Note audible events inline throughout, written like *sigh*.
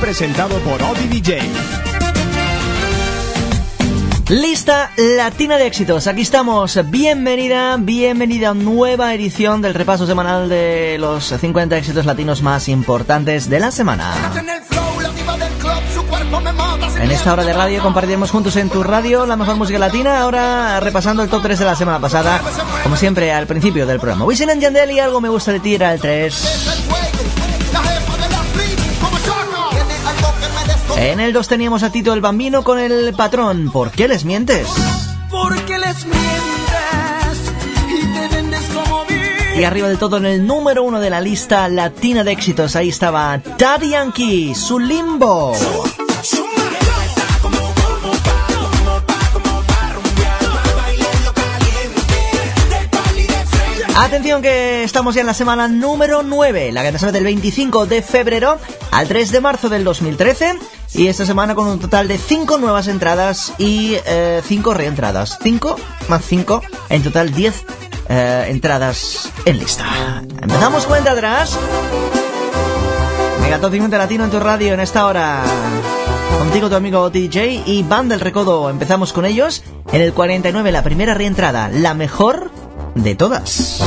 presentado por Odi DJ. Lista Latina de éxitos. Aquí estamos. Bienvenida, bienvenida a nueva edición del repaso semanal de los 50 éxitos latinos más importantes de la semana. En esta hora de radio compartiremos juntos en tu radio la mejor música latina. Ahora repasando el top 3 de la semana pasada, como siempre al principio del programa. Wisin and Yandel y algo me gusta de ti era el 3. En el 2 teníamos a Tito el Bambino con el patrón. ¿Por qué les mientes? Porque les mientes y te vendes como Y arriba de todo en el número uno de la lista latina de éxitos, ahí estaba Daddy Yankee, su limbo. Atención que estamos ya en la semana número 9, la que nos del 25 de febrero al 3 de marzo del 2013 y esta semana con un total de 5 nuevas entradas y 5 eh, reentradas. 5 más 5, en total 10 eh, entradas en lista. Empezamos cuenta atrás. Megatop 50 Latino en tu radio en esta hora. Contigo tu amigo DJ y Banda del Recodo. Empezamos con ellos. En el 49 la primera reentrada, la mejor de todas.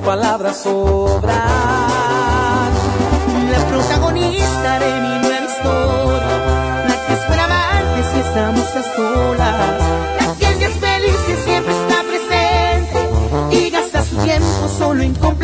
Palabras sobran. La protagonista de mi nueva historia, la que es buena amante si estamos a solas, la que es feliz y siempre está presente y gasta su tiempo solo en complacerme.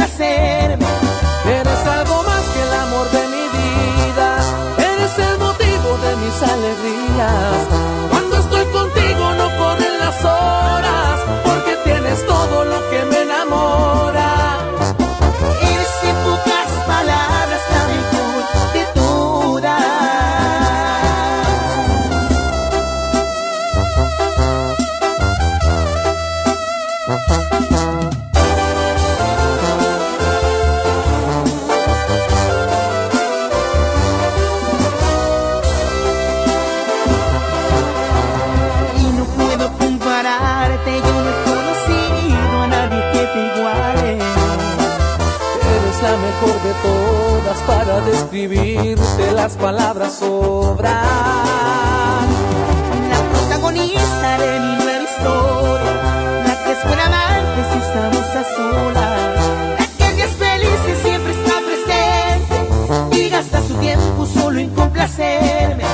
Describirte, las palabras sobran. La protagonista de mi nueva historia, la que es buena amante si estamos a solas, la que es feliz y siempre está presente y gasta su tiempo solo en complacerme.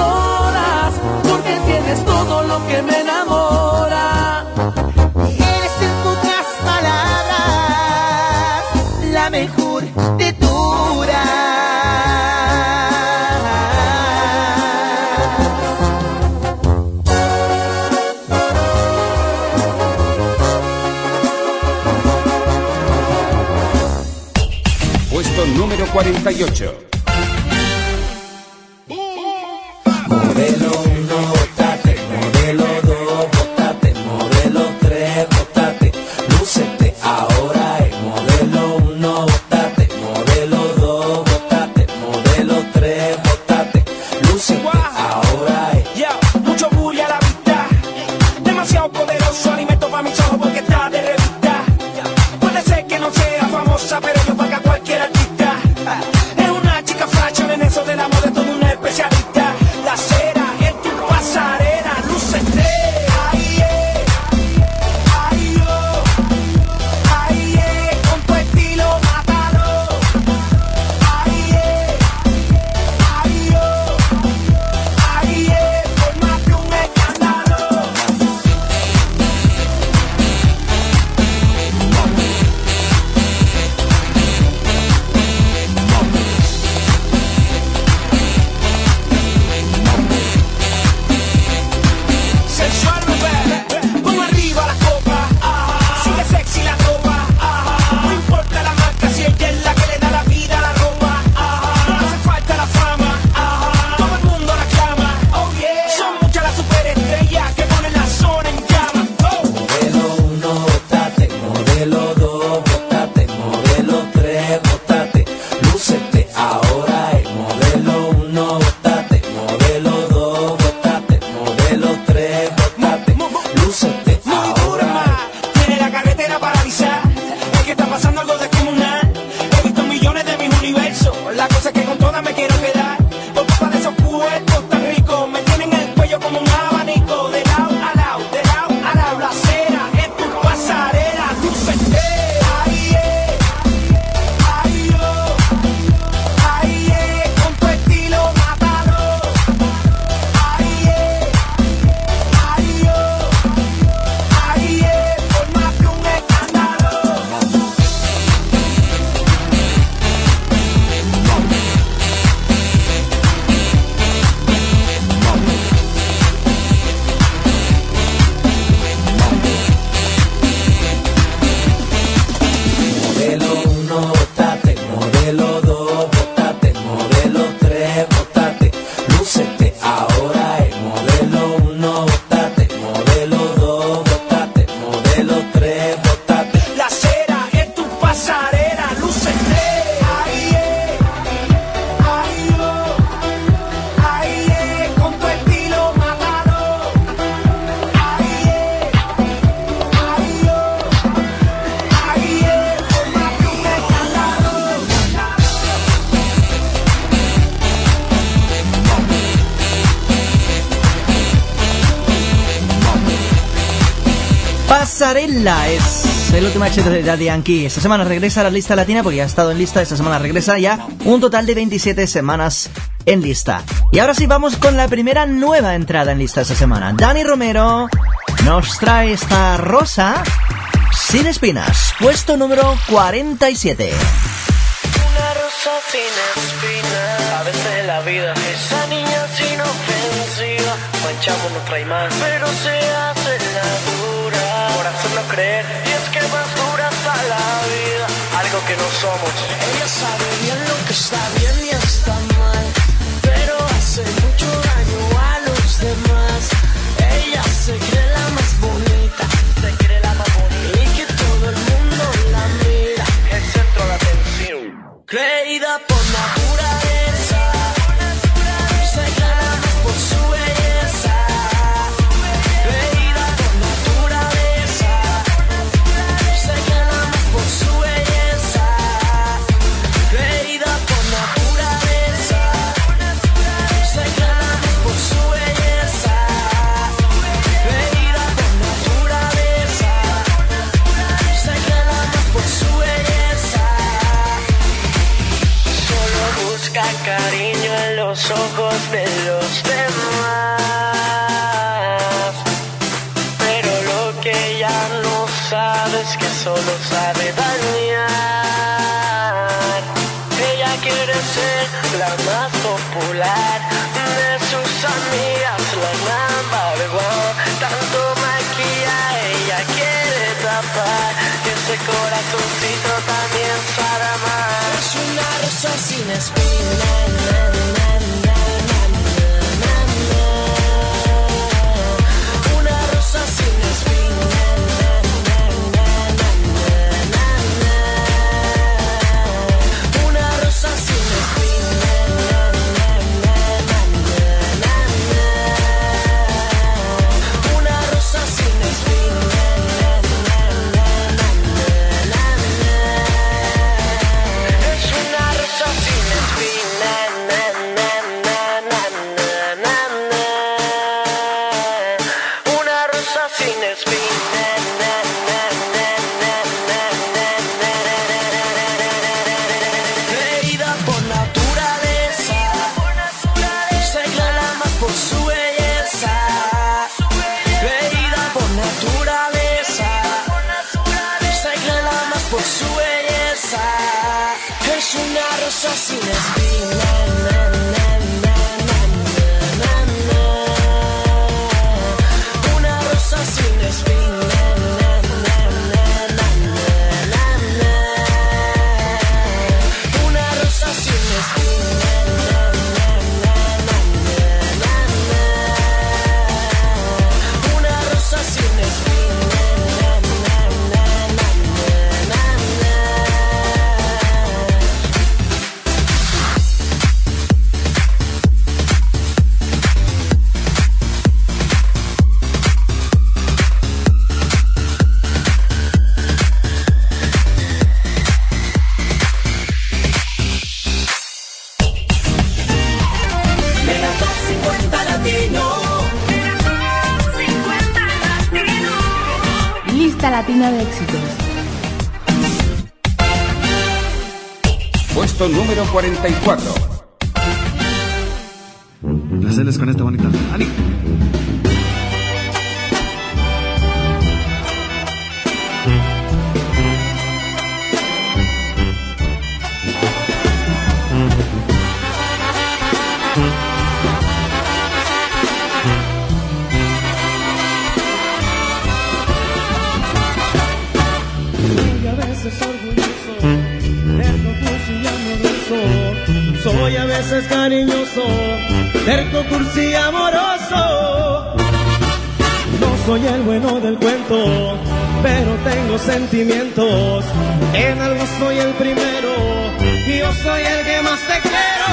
Horas, porque tienes todo lo que me enamora. Eres en pocas palabras la mejor de Puesto número 48. Es el último éxito de Daddy Yankee. Esta semana regresa a la lista latina porque ya ha estado en lista. Esta semana regresa ya un total de 27 semanas en lista. Y ahora sí vamos con la primera nueva entrada en lista esta semana. Dani Romero nos trae esta rosa sin espinas, puesto número 47. Una rosa sin espinas, a veces la vida, esa niña es inofensiva, manchamos no trae pero se hace la hacerlo creer. Y es que más dura está la vida, algo que no somos. Ella sabe bien lo que está bien y está mal, pero hace mucho daño a los demás. Ella se cree la más bonita, se cree la más bonita. Y que todo el mundo la mira, el centro de atención. Creída por naturaleza. Rosa sin latino. Lista Latina de Éxitos. Puesto número 44. Placeres con esta bonita. ¡Ani! Terco, cursi amoroso. No soy el bueno del cuento, pero tengo sentimientos. En algo soy el primero, y yo soy el que más te quiero.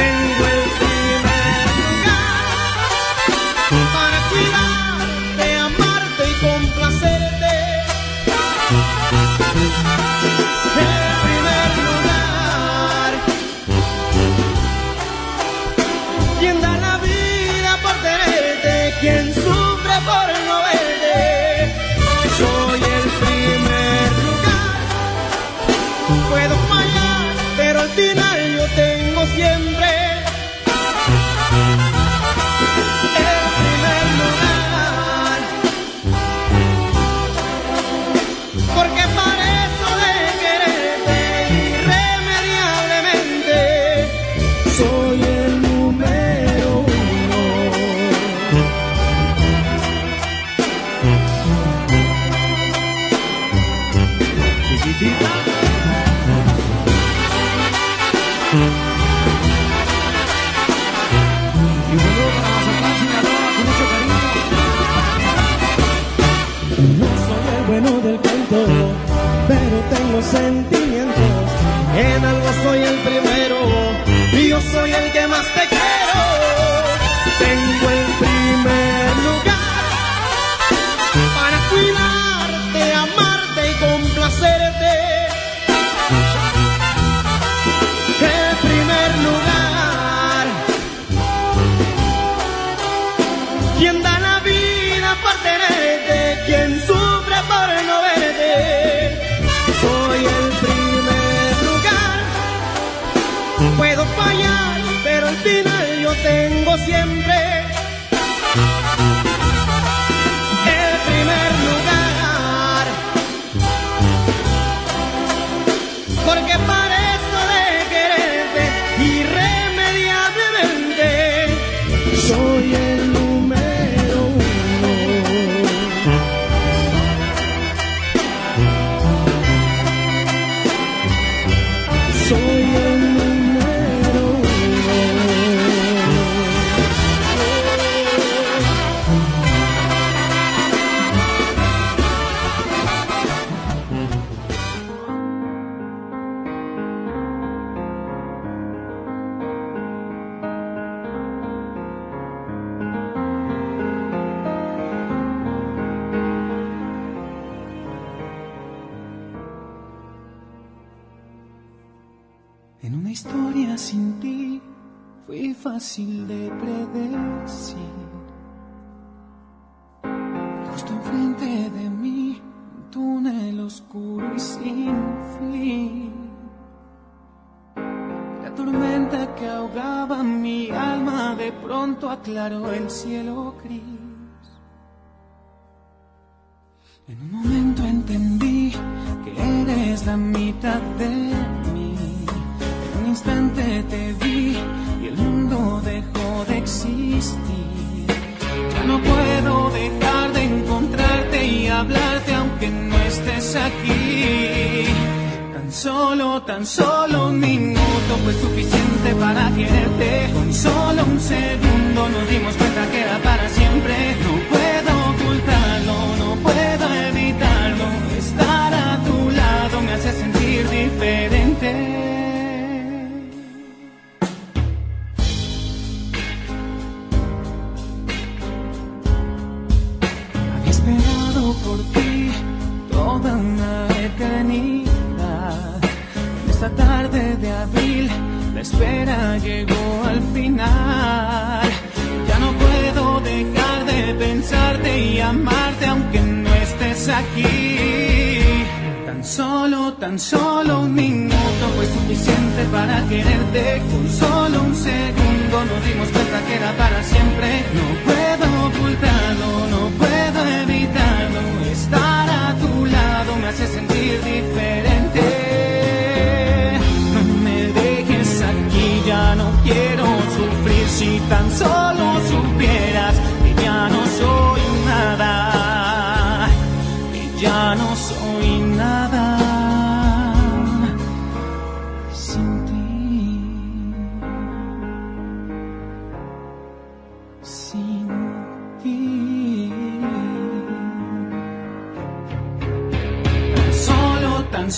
Tengo el primer lugar para cuidarte, sufre por no verte. Soy el primer lugar, puedo fallar, pero al final yo tengo siempre. El primer lugar. Porque aclaró el cielo gris. En un momento entendí que eres la mitad de mí. En un instante te vi y el mundo dejó de existir. Ya no puedo dejar de encontrarte y hablarte aunque no estés aquí. Tan solo, tan solo un minuto fue suficiente para quererte. Con solo un segundo dimos cuenta que era para siempre. No puedo ocultarlo, no puedo evitarlo. Estar a tu lado me hace sentir diferente. Había esperado por ti toda una eternidad. En esta tarde de abril, la espera llegó al final. Y amarte aunque no estés aquí. Tan solo, tan solo un minuto fue suficiente para quererte. Con solo un segundo nos dimos cuenta que era para siempre. No puedo ocultarlo, no puedo evitarlo. Estar a tu lado me hace sentir diferente. No me dejes aquí, ya no quiero sufrir si tan solo supieras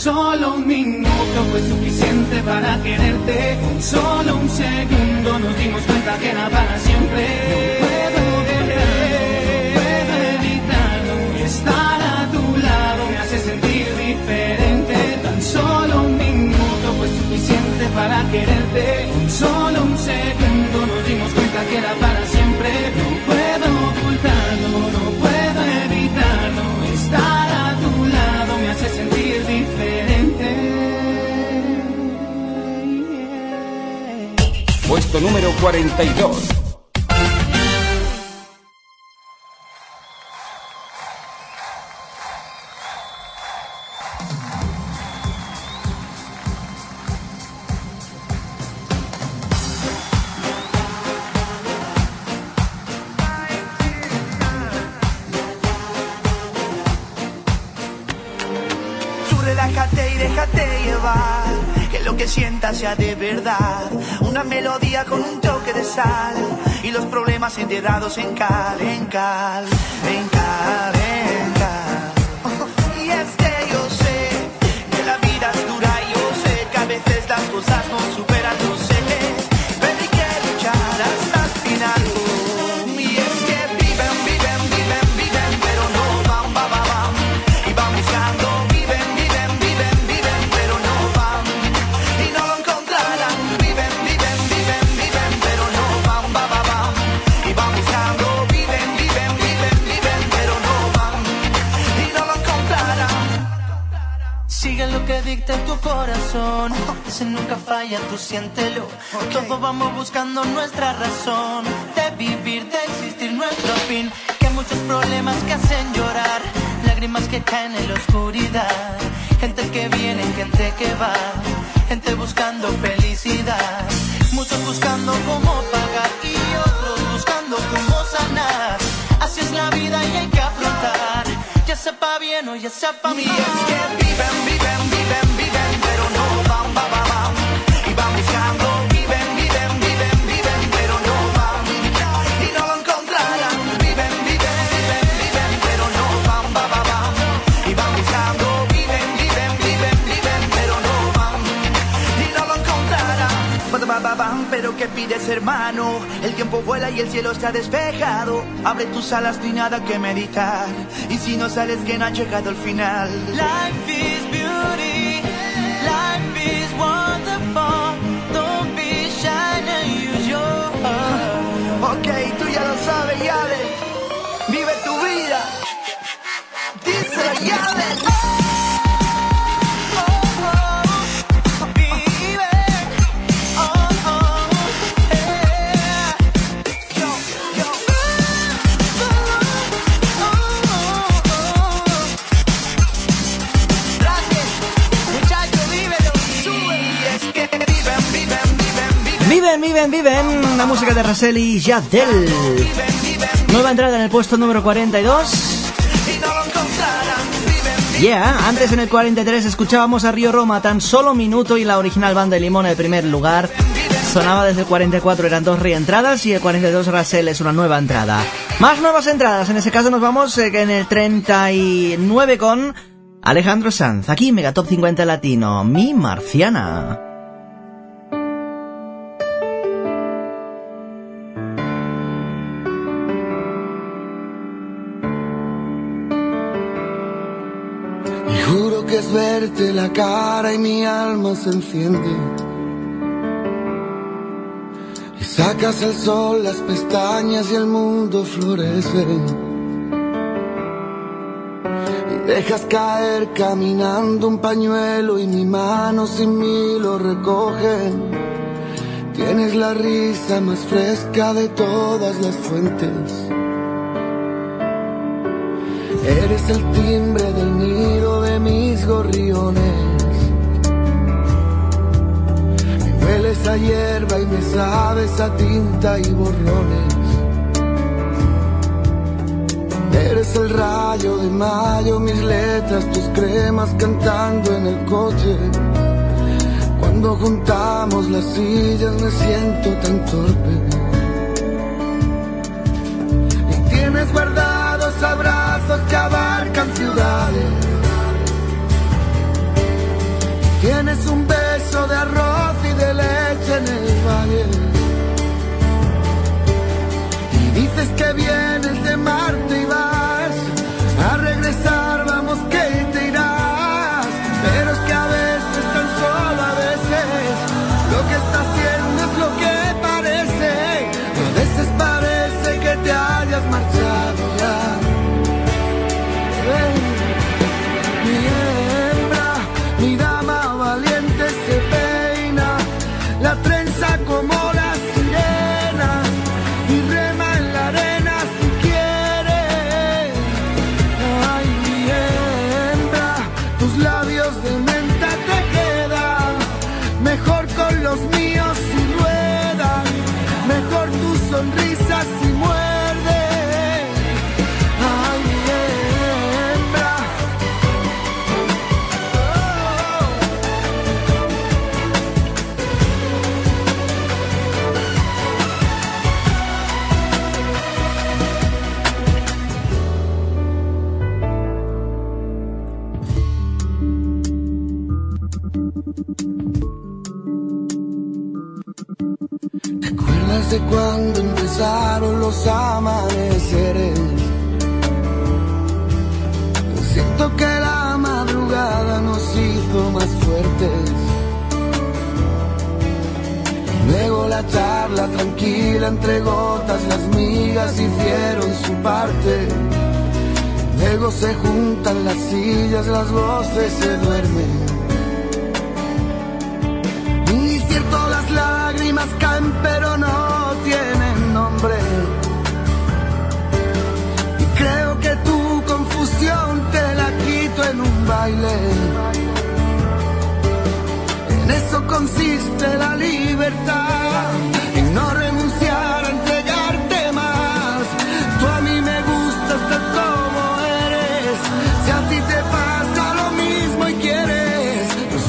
solo, un minuto fue suficiente para quererte. Solo un segundo nos dimos cuenta que era para siempre. No puedo no puedo evitarlo. Estar a tu lado me hace sentir diferente. Tan solo un minuto fue suficiente para quererte. Solo un segundo nos dimos cuenta que era para siempre. Puesto número 42. Sientas sea de verdad. Una melodía con un toque de sal y los problemas enterrados en cal, en cal, en cal. Y es que yo sé que la vida es dura yo sé que a veces las cosas no superan, corazón. Ese nunca falla, tú siéntelo. Todos vamos buscando nuestra razón de vivir, de existir nuestro fin. Que muchos problemas que hacen llorar, lágrimas que caen en la oscuridad. Gente que viene, gente que va, gente buscando felicidad. Muchos buscando cómo pagar y otros buscando cómo sanar. Así es la vida y hay que afrontar. Ya sepa bien o ya sepa Y mal. es que viven, viven, Pero ¿qué pides, hermano? El tiempo vuela y el cielo está despejado. Abre tus alas, hay nada que meditar. Y si no sales, que no ha llegado el final. Viven. Viven. La música de Rassel y Jadel. Nueva entrada en el puesto número 42. Y no lo encontrarán. Viven, Yeah, antes en el 43 escuchábamos a Río Roma tan solo minuto y la original banda de Limón en el primer lugar. Sonaba desde el 44, eran dos reentradas y el 42 Rassel es una nueva entrada. Más nuevas entradas, en ese caso nos vamos eh, en el 39 con Alejandro Sanz, aquí Megatop 50 Latino, Mi Marciana. Y que es verte la cara y mi alma se enciende. Y sacas el sol, las pestañas y el mundo florece. Dejas caer caminando un pañuelo y mi mano sin mí lo recoge. Tienes la risa más fresca de todas las fuentes. Eres el timbre del nido de mis gorriones. Me hueles a hierba y me sabes a tinta y borrones. Eres el rayo de mayo, mis letras, tus cremas cantando en el coche. Cuando juntamos las sillas me siento tan torpe. Y tienes guardados abrazos que abarcan ciudades. Tienes un beso de arroz y de leche en el valle. Y dices que vienes de Marte y vas a regresar,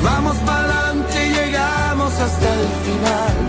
vamos para adelante y llegamos hasta el final.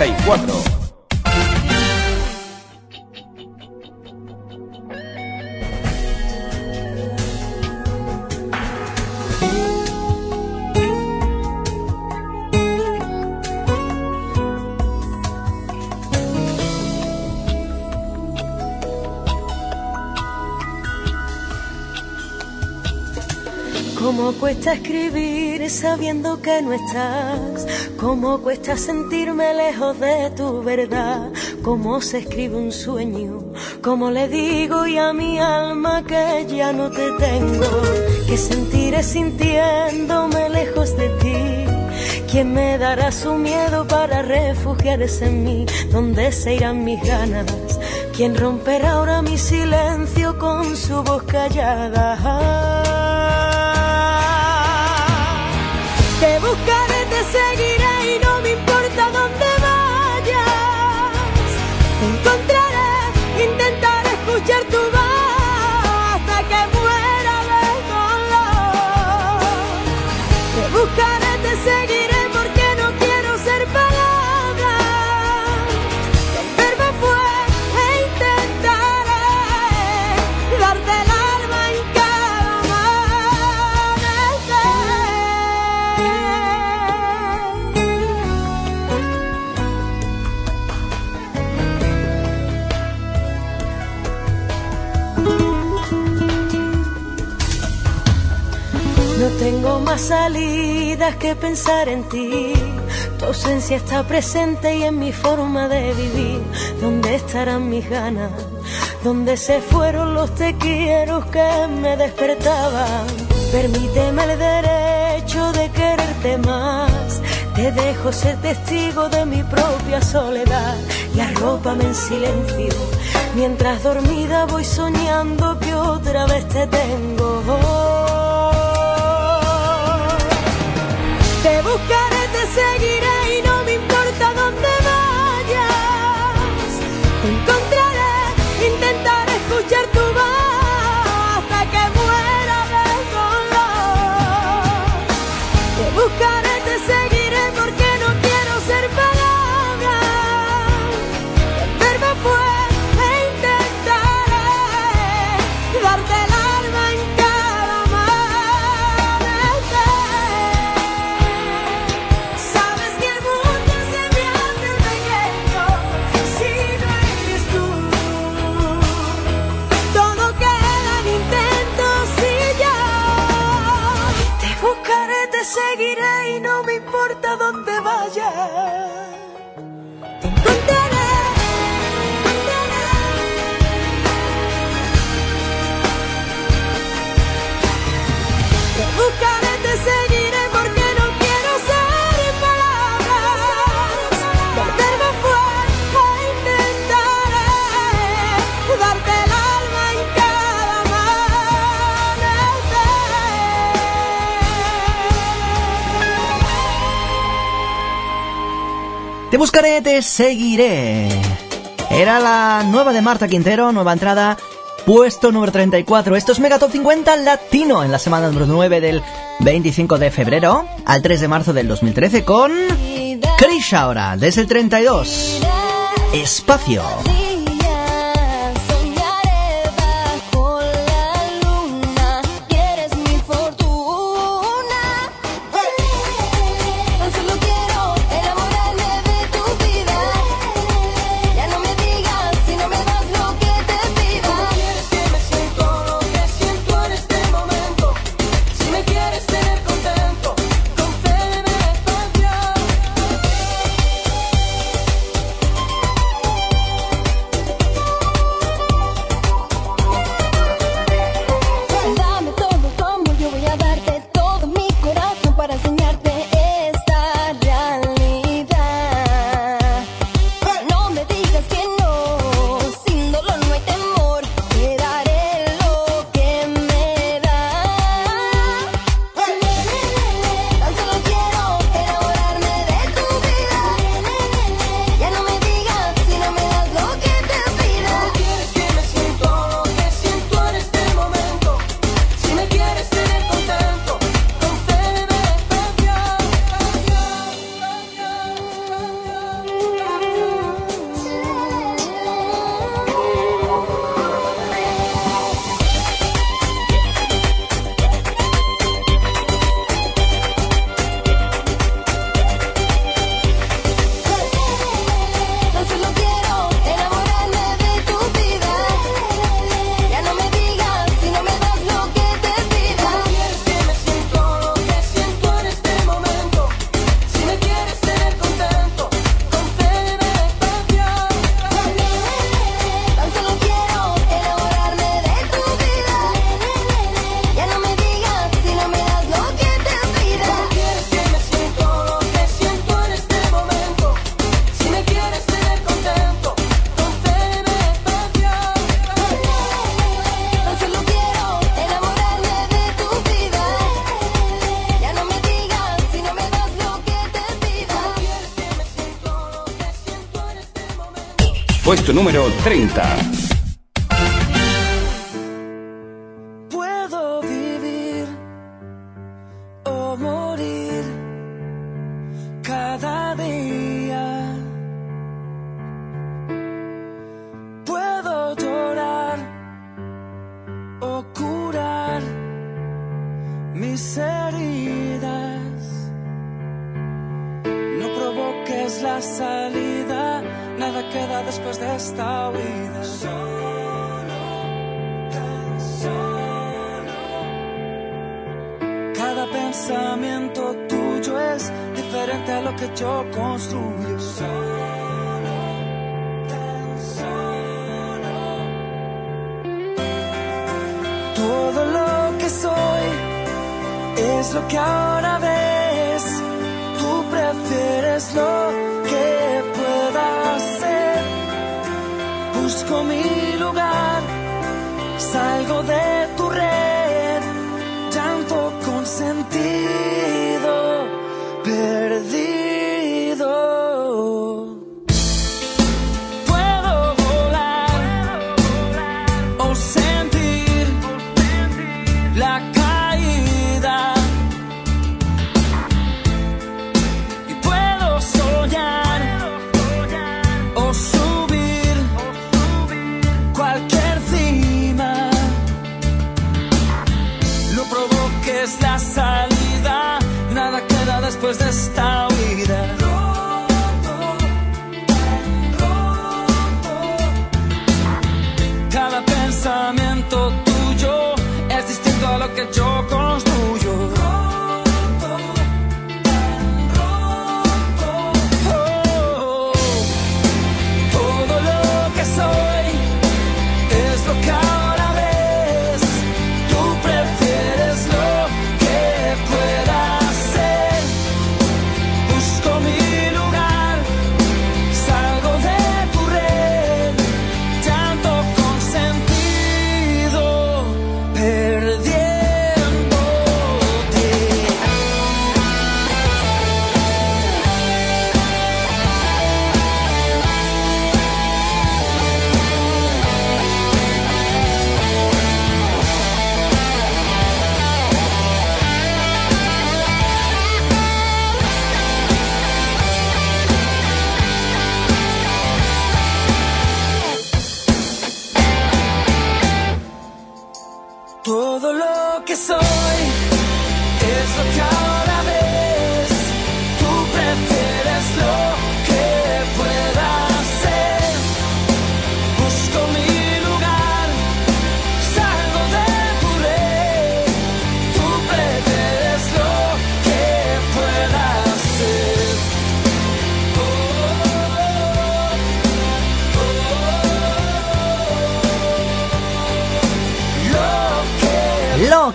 34. Cómo cuesta escribir sabiendo que no estás. Cómo cuesta sentirme lejos de tu verdad. cómo se escribe un sueño, cómo le digo y a mi alma que ya no te tengo, que sentiré sintiéndome lejos de ti. ¿Quién me dará su miedo para refugiarse en mí? ¿Dónde se irán mis ganas? ¿Quién romperá ahora mi silencio con su voz callada? Te buscaré, te seguiré y no me importa salidas que pensar en ti. Tu ausencia está presente y en mi forma de vivir. ¿Dónde estarán mis ganas? ¿Dónde se fueron los te quiero que me despertaban? Permíteme el derecho de quererte más. Te dejo ser testigo de mi propia soledad y arrópame en silencio. Mientras dormida voy soñando que otra vez te tengo. Te buscaré, te seguiré buscaré, te seguiré. Era la nueva de Marta Quintero, nueva entrada, puesto número 34. Esto es Megatop 50 Latino en la semana número 9 del 25 de febrero al 3 de marzo del 2013 con Chris ahora, desde el 32. Espacio. Puesto número 30. Es lo que ahora ves. Tú prefieres lo que pueda ser. Busco mi lugar, salgo de tu red, llanto con sentido, perdido.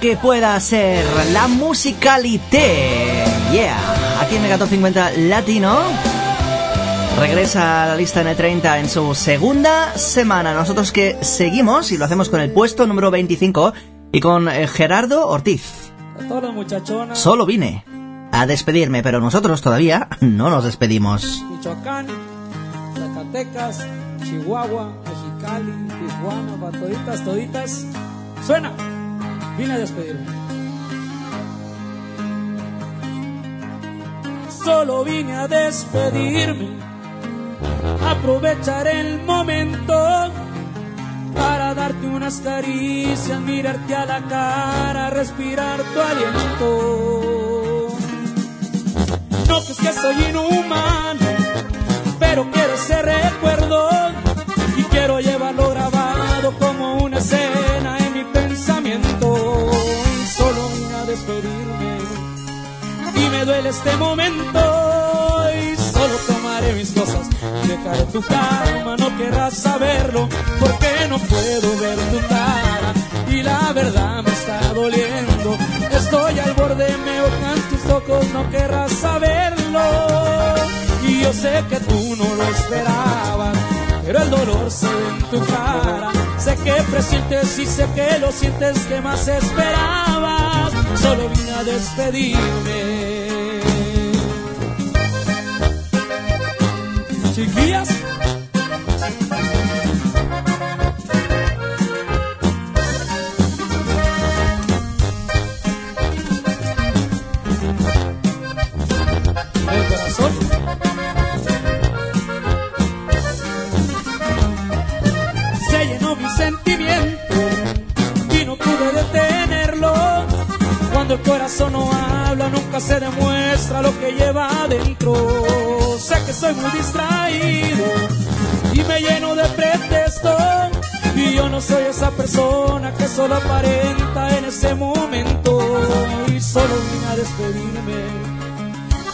Que pueda ser la musicalité. Yeah. Aquí en Megatop 50 Latino. Regresa a la lista N30 en su segunda semana. Nosotros que seguimos y lo hacemos con el puesto número 25 y con eh, Gerardo Ortiz. Solo vine a despedirme, pero nosotros todavía no nos despedimos. Michoacán, Zacatecas, Chihuahua, Mexicali, Tijuana, toditas, toditas. Suena. Vine a despedirme. Solo vine a despedirme. Aprovechar el momento para darte unas caricias, mirarte a la cara, respirar tu aliento. No pues que soy inhumano, pero quiero ese recuerdo y quiero llevarlo grabado como una escena en mi pensamiento. Solo vine a despedirme y me duele este momento y solo tomaré mis cosas dejaré tu cama. No querrás saberlo porque no puedo ver tu cara y la verdad me está doliendo. Estoy al borde, me ahogan tus ojos, no querrás saberlo. Y yo sé que tú no lo esperabas, pero el dolor se ve en tu cara. Sé que presientes y sé que lo sientes, que más esperabas. Solo vine a despedirme. Chiquillas, corazón no habla, nunca se demuestra lo que lleva adentro. Sé que soy muy distraído y me lleno de pretextos. Y yo no soy esa persona que solo aparenta en ese momento. Y solo vine a despedirme.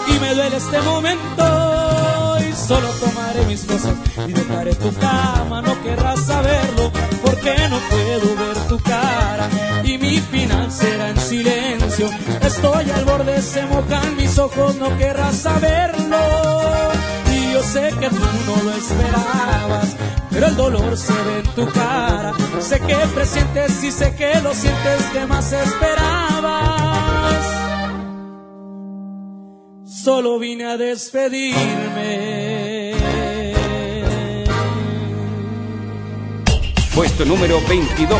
Y me duele este momento. Y solo tomaré mis cosas y dejaré tu cama. No querrás saberlo porque no puedo ver tu cara. Y mi final será Estoy al borde, se mojan mis ojos. No querrás saberlo. Y yo sé que tú no lo esperabas, pero el dolor se ve en tu cara. Sé que presientes y sé que lo sientes que más esperabas. Solo vine a despedirme. Puesto número 22.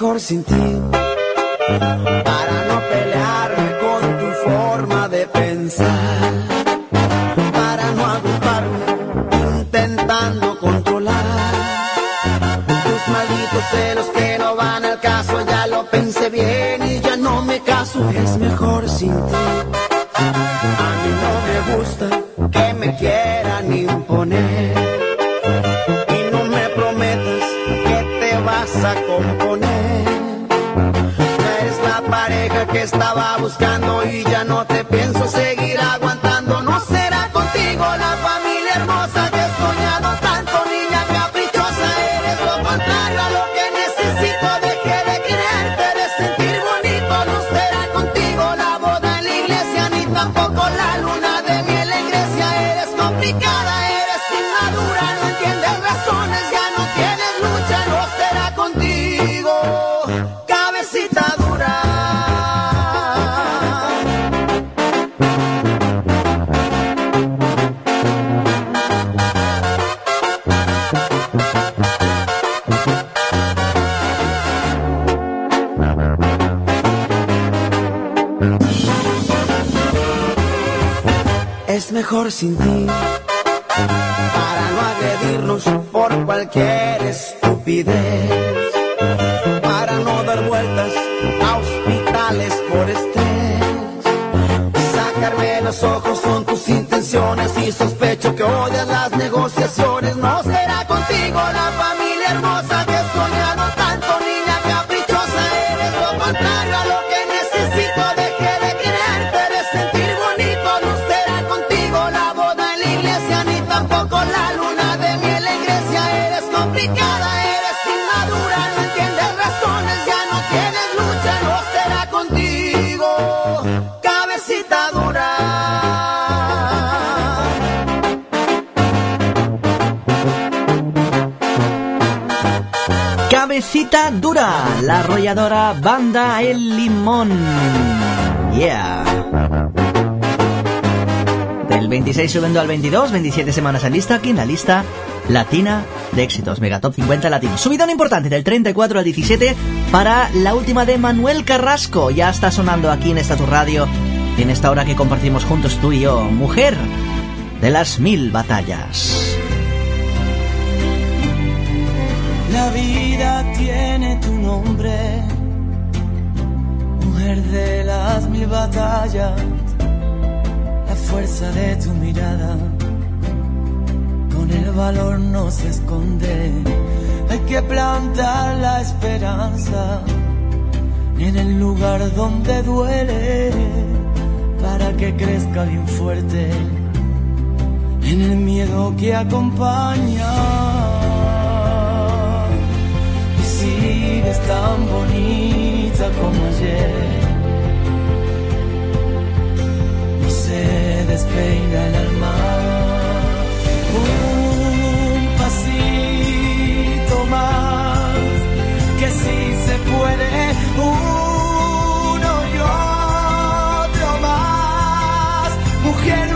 Mejor sin ti para no pelearme con tu forma de pensar, para no agruparme intentando controlar tus malditos celos que no van al caso. Ya lo pensé bien y ya no me caso. Es mejor sin ti. Estaba buscando y ya no te Sin ti para no agredirnos por cualquier estupidez, para no dar vueltas a hospitales por estrés. Sacarme los ojos son tus intenciones y sospecho que odias las negociaciones. Dura, la arrolladora banda El Limón. Yeah. Del 26 subiendo al 22, 27 semanas en lista, aquí en la lista latina de éxitos, Mega Top 50 latino. Subidón importante del 34 al 17 para la última de Manuel Carrasco. Ya está sonando aquí en esta tu radio, en esta hora que compartimos juntos tú y yo. Mujer de las mil batallas. La vida tiene tu nombre, mujer de las mil batallas, la fuerza de tu mirada, con el valor no se esconde, hay que plantar la esperanza en el lugar donde duele, para que crezca bien fuerte, en el miedo que acompaña. Tan bonita como ayer. No se despeina el alma. Un pasito más, que sí se puede. Uno y otro más. Mujer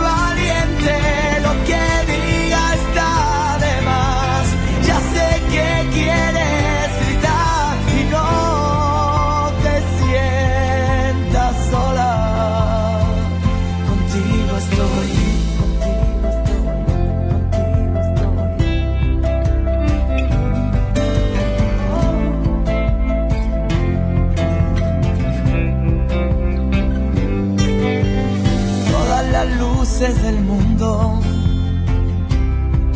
luces del mundo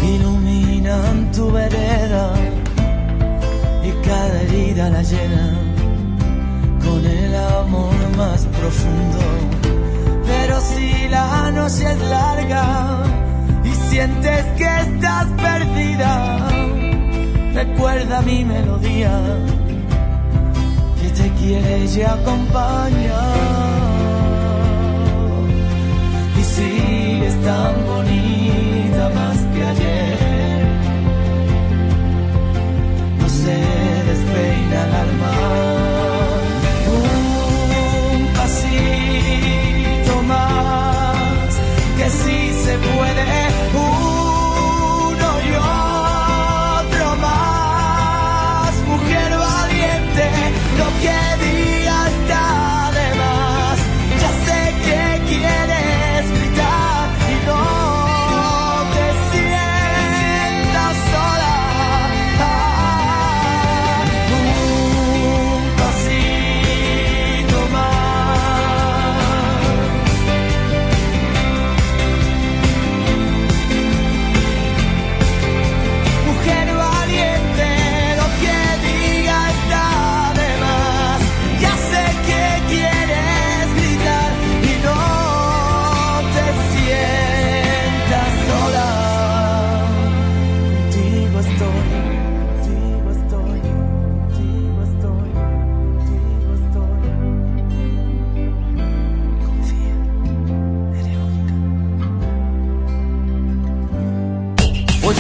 iluminan tu vereda y cada herida la llena con el amor más profundo. Pero si la noche es larga y sientes que estás perdida, recuerda mi melodía que te quiere y acompaña. Sigues tan bonita más que ayer. No se despeina el alma.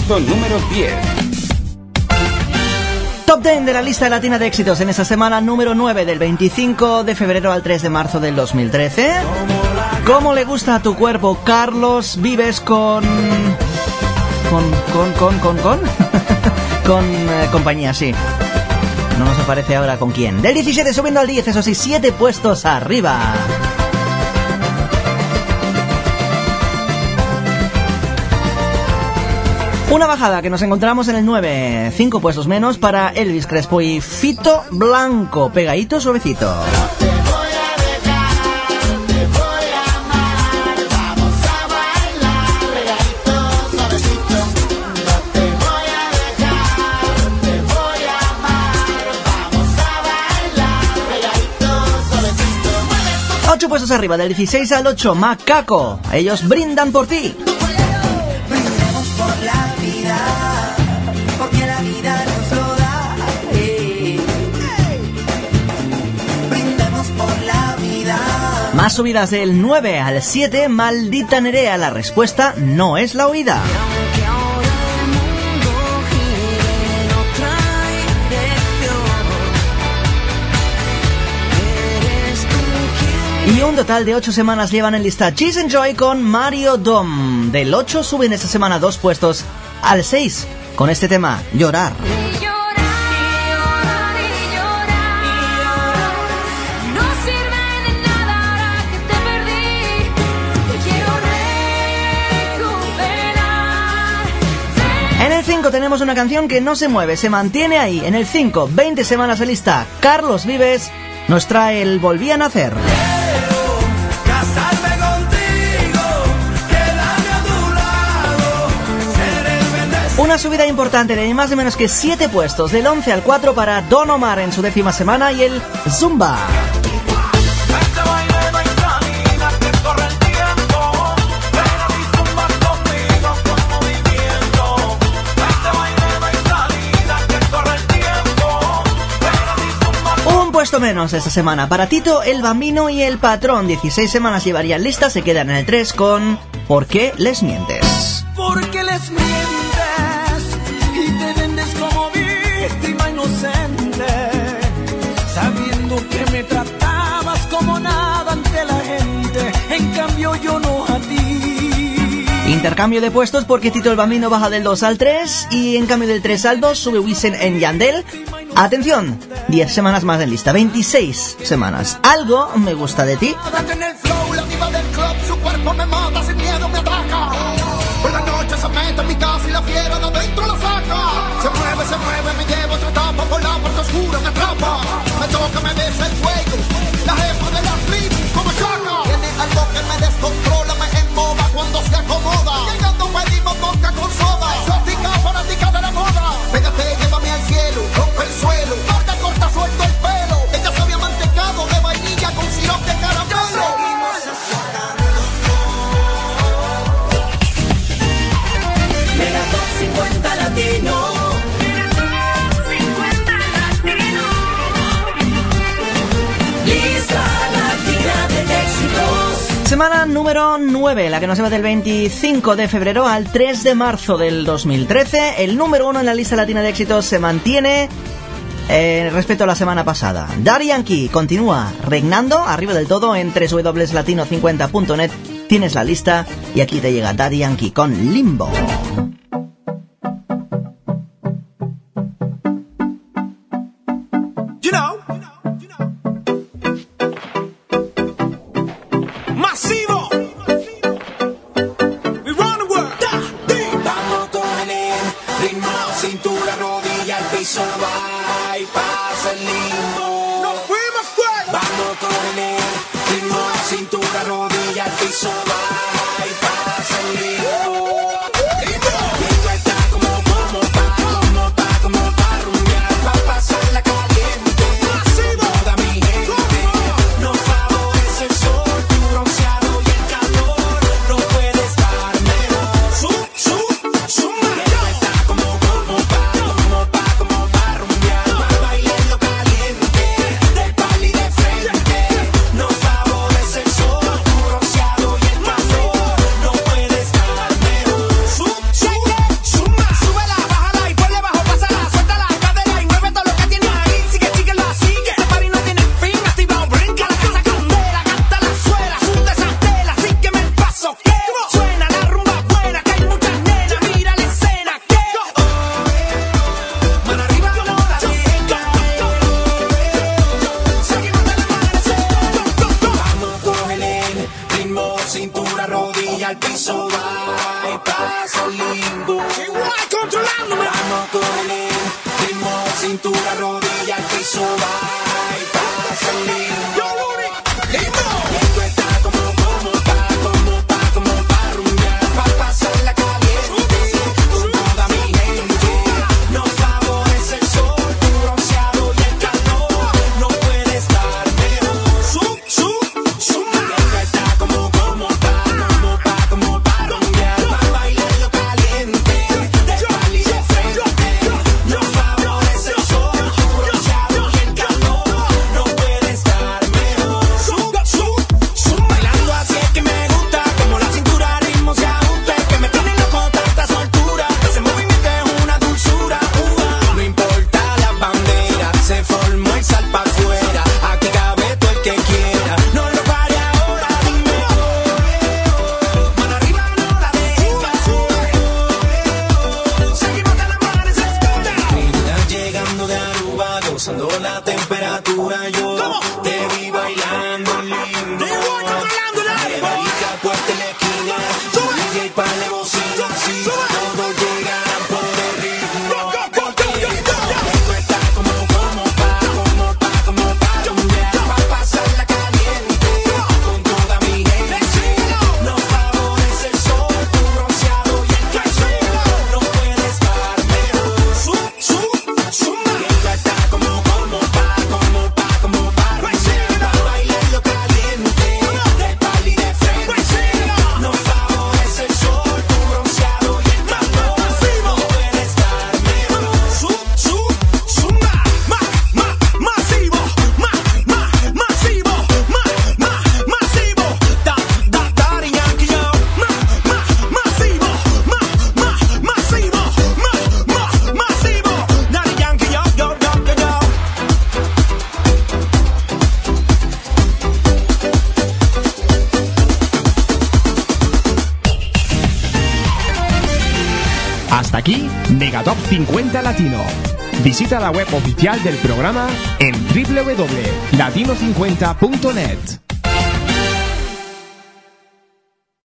Puesto número 10. Top 10 de la lista latina de éxitos en esta semana número 9 del 25 de febrero al 3 de marzo del 2013. ¿Cómo le gusta a tu cuerpo, Carlos? Vives con... Con, con, con, con, con... *laughs* eh, compañía, sí. No nos aparece ahora con quién. Del 17 subiendo al 10, eso sí, 7 puestos arriba. Una bajada que nos encontramos en el 9, 5 puestos menos para Elvis Crespo y Fito Blanco, pegadito suavecito. Ocho puestos arriba, del 16 al 8, Macaco. Ellos brindan por ti. Más subidas del 9 al 7, maldita Nerea. La respuesta no es la huida. Y un total de 8 semanas llevan en lista Cheese and Joy con Mario Dom. Del 8 suben esta semana dos puestos al 6 con este tema, Llorar. De. En el 5 tenemos una canción que no se mueve, se mantiene ahí. En el 5, 20 semanas en lista, Carlos Vives nos trae el Volví a nacer. Una subida importante de ni más ni menos que 7 puestos, del 11 al 4 para Don Omar en su décima semana y el Zumba. Puesto menos esta semana para Tito, el Bambino y el Patrón. 16 semanas llevarían lista, se quedan en el 3 con ¿Por qué les mientes? Porque les mientes Intercambio de puestos porque Tito el Bambino baja del 2 al 3 y en cambio del 3 al 2 sube Wisin en Yandel. Atención, 10 semanas más en lista, 26 semanas. Algo me gusta de ti. Por la noche se mete en mi casa y la fiera la que nos lleva del 25 de febrero al 3 de marzo del 2013. El número 1 en la lista latina de éxitos se mantiene eh, respecto a la semana pasada. Darian Key continúa reinando arriba del todo en www.latino50.net. Tienes la lista y aquí te llega Darian Key con Limbo. Latino. Visita la web oficial del programa en www.latino50.net.